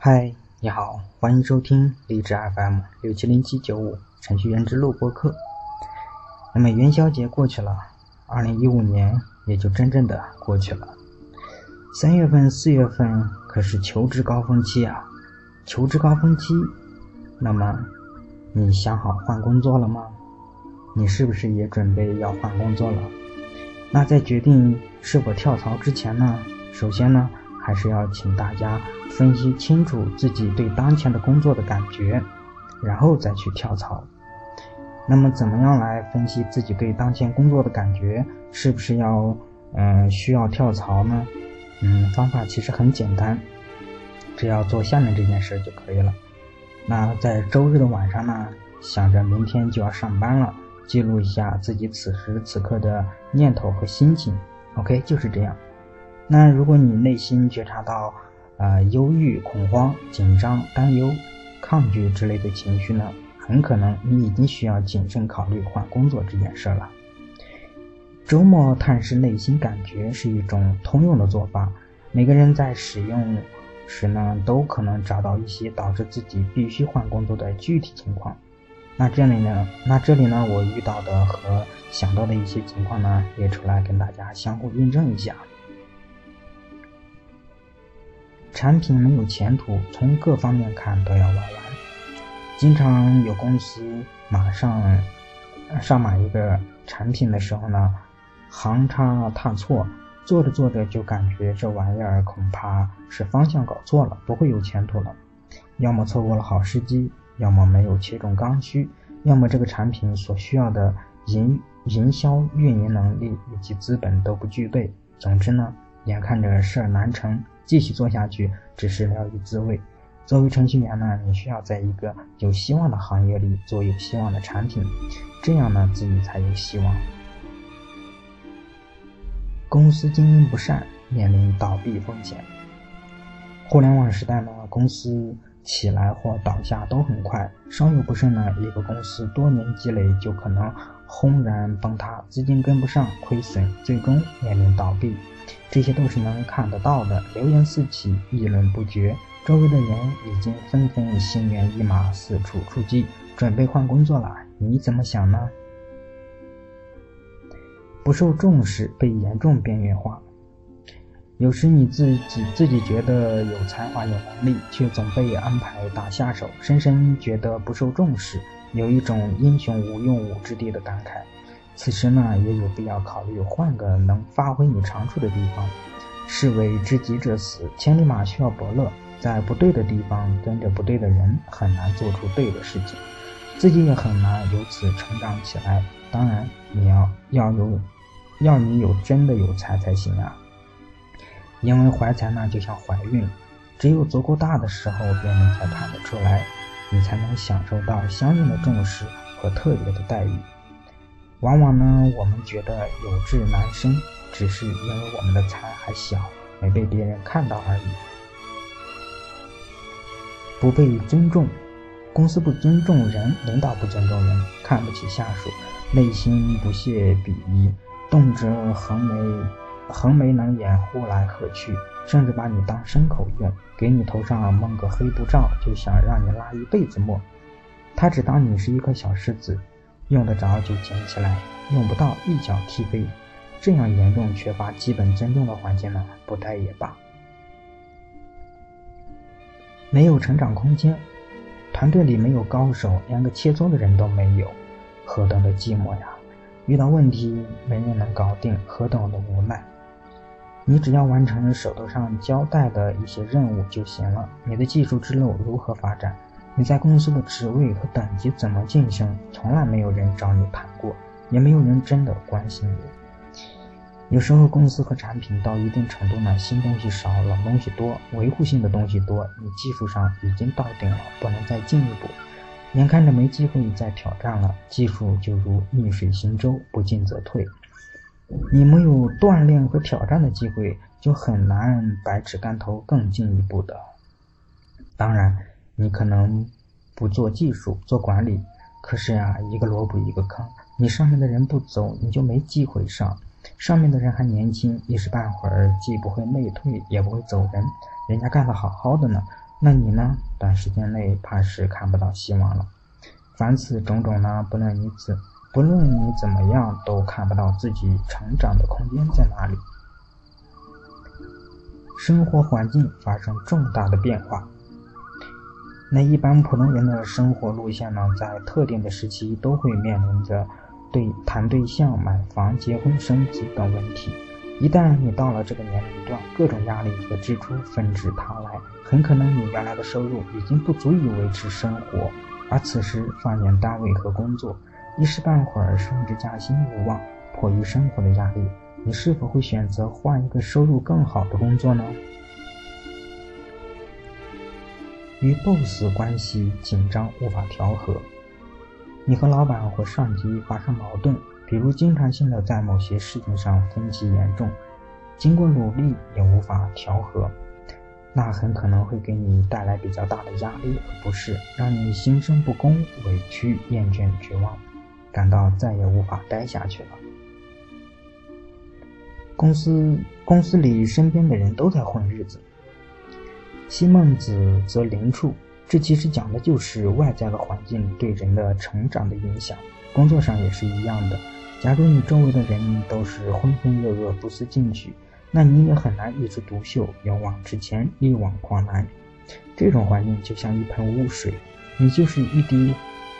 嗨，你好，欢迎收听励志 FM 六七零七九五程序员之路播客。那么元宵节过去了，二零一五年也就真正的过去了。三月份、四月份可是求职高峰期啊，求职高峰期。那么你想好换工作了吗？你是不是也准备要换工作了？那在决定是否跳槽之前呢，首先呢，还是要请大家。分析清楚自己对当前的工作的感觉，然后再去跳槽。那么，怎么样来分析自己对当前工作的感觉？是不是要嗯需要跳槽呢？嗯，方法其实很简单，只要做下面这件事就可以了。那在周日的晚上呢，想着明天就要上班了，记录一下自己此时此刻的念头和心情。OK，就是这样。那如果你内心觉察到，呃，忧郁、恐慌、紧张、担忧、抗拒之类的情绪呢，很可能你已经需要谨慎考虑换工作这件事了。周末探视内心感觉是一种通用的做法，每个人在使用时呢，都可能找到一些导致自己必须换工作的具体情况。那这里呢，那这里呢，我遇到的和想到的一些情况呢，列出来跟大家相互印证一下。产品没有前途，从各方面看都要玩完。经常有公司马上上马一个产品的时候呢，行差踏错，做着做着就感觉这玩意儿恐怕是方向搞错了，不会有前途了。要么错过了好时机，要么没有切中刚需，要么这个产品所需要的营营销运营能力以及资本都不具备。总之呢，眼看着事儿难成。继续做下去只是聊以自慰。作为程序员呢，你需要在一个有希望的行业里做有希望的产品，这样呢自己才有希望。公司经营不善，面临倒闭风险。互联网时代呢，公司起来或倒下都很快，稍有不慎呢，一个公司多年积累就可能轰然崩塌，资金跟不上，亏损，最终面临倒闭。这些都是能看得到的，流言四起，议论不绝，周围的人已经纷纷心猿意马，四处出击，准备换工作了。你怎么想呢？不受重视，被严重边缘化。有时你自己自己觉得有才华、有能力，却总被安排打下手，深深觉得不受重视，有一种英雄无用武之地的感慨。此时呢，也有必要考虑换个能发挥你长处的地方。士为知己者死，千里马需要伯乐。在不对的地方跟着不对的人，很难做出对的事情，自己也很难由此成长起来。当然，你要要有，要你有真的有才才行啊。因为怀才呢，就像怀孕，只有足够大的时候，别人才看得出来，你才能享受到相应的重视和特别的待遇。往往呢，我们觉得有志难伸，只是因为我们的才还小，没被别人看到而已。不被尊重，公司不尊重人，领导不尊重人，看不起下属，内心不屑鄙夷，动辄横眉横眉冷眼，呼来喝去，甚至把你当牲口用，给你头上蒙个黑布罩，就想让你拉一辈子磨。他只当你是一颗小石子。用得着就捡起来，用不到一脚踢飞。这样严重缺乏基本尊重的环境呢，不待也罢。没有成长空间，团队里没有高手，连个切磋的人都没有，何等的寂寞呀！遇到问题没人能搞定，何等的无奈。你只要完成手头上交代的一些任务就行了。你的技术之路如何发展？你在公司的职位和等级怎么晋升？从来没有人找你谈过，也没有人真的关心你。有时候公司和产品到一定程度呢，新东西少，老东西多，维护性的东西多，你技术上已经到顶了，不能再进一步。眼看着没机会再挑战了，技术就如逆水行舟，不进则退。你没有锻炼和挑战的机会，就很难百尺竿头更进一步的。当然。你可能不做技术，做管理，可是啊，一个萝卜一个坑，你上面的人不走，你就没机会上。上面的人还年轻，一时半会儿既不会内退，也不会走人，人家干得好好的呢，那你呢？短时间内怕是看不到希望了。凡此种种呢，不论你怎不论你怎么样，都看不到自己成长的空间在哪里。生活环境发生重大的变化。那一般普通人的生活路线呢，在特定的时期都会面临着对谈对象、买房、结婚、升级等问题。一旦你到了这个年龄段，各种压力和支出纷至沓来，很可能你原来的收入已经不足以维持生活，而此时放眼单位和工作，一时半会儿升职加薪无望，迫于生活的压力。你是否会选择换一个收入更好的工作呢？与 boss 关系紧张，无法调和。你和老板或上级发生矛盾，比如经常性的在某些事情上分歧严重，经过努力也无法调和，那很可能会给你带来比较大的压力和不适，让你心生不公、委屈、厌倦、绝望，感到再也无法待下去了。公司公司里身边的人都在混日子，西孟子则邻处，这其实讲的就是外在的环境对人的成长的影响。工作上也是一样的，假如你周围的人都是浑浑噩噩、不思进取，那你也很难一枝独秀、勇往直前、力挽狂澜。这种环境就像一盆污水，你就是一滴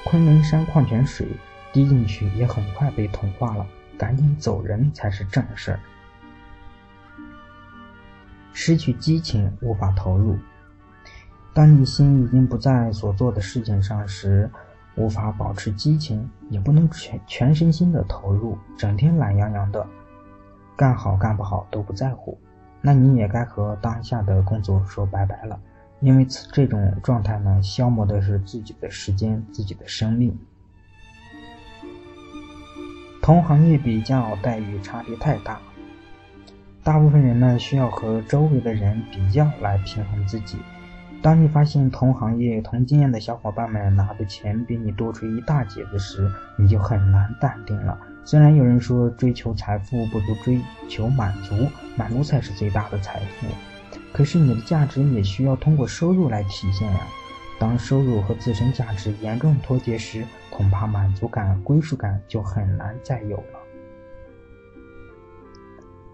昆仑山矿泉水，滴进去也很快被同化了，赶紧走人才是正事儿。失去激情，无法投入。当你心已经不在所做的事情上时，无法保持激情，也不能全全身心的投入，整天懒洋洋的，干好干不好都不在乎，那你也该和当下的工作说拜拜了，因为此这种状态呢，消磨的是自己的时间，自己的生命。同行业比较待遇差别太大。大部分人呢，需要和周围的人比较来平衡自己。当你发现同行业、同经验的小伙伴们拿的钱比你多出一大截子时，你就很难淡定了。虽然有人说追求财富不如追求满足，满足才是最大的财富，可是你的价值也需要通过收入来体现呀。当收入和自身价值严重脱节时，恐怕满足感、归属感就很难再有了。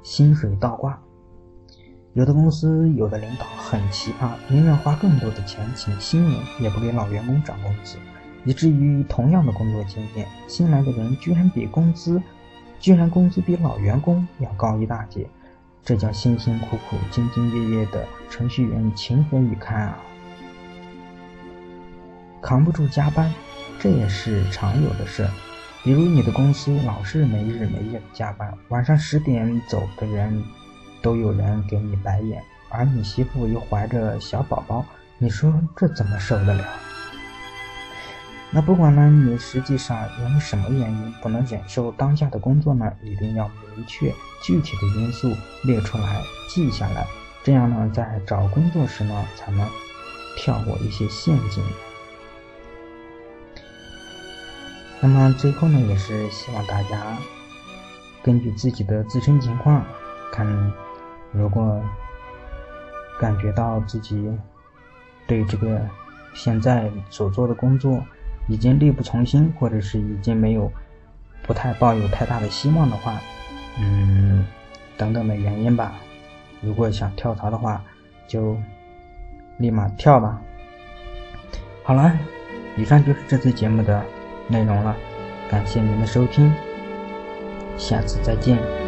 薪水倒挂，有的公司有的领导很奇葩，宁愿花更多的钱请新人，也不给老员工涨工资，以至于同样的工作经验，新来的人居然比工资，居然工资比老员工要高一大截，这叫辛辛苦苦、兢兢业业的程序员情何以堪啊！扛不住加班，这也是常有的事儿。比如你的公司老是没日没夜的加班，晚上十点走的人，都有人给你白眼，而你媳妇又怀着小宝宝，你说这怎么受得了？那不管呢，你实际上因为什么原因不能忍受当下的工作呢？一定要明确具体的因素列出来记下来，这样呢，在找工作时呢，才能跳过一些陷阱。那么最后呢，也是希望大家根据自己的自身情况，看如果感觉到自己对这个现在所做的工作已经力不从心，或者是已经没有不太抱有太大的希望的话，嗯，等等的原因吧。如果想跳槽的话，就立马跳吧。好了，以上就是这次节目的。内容了，感谢您的收听，下次再见。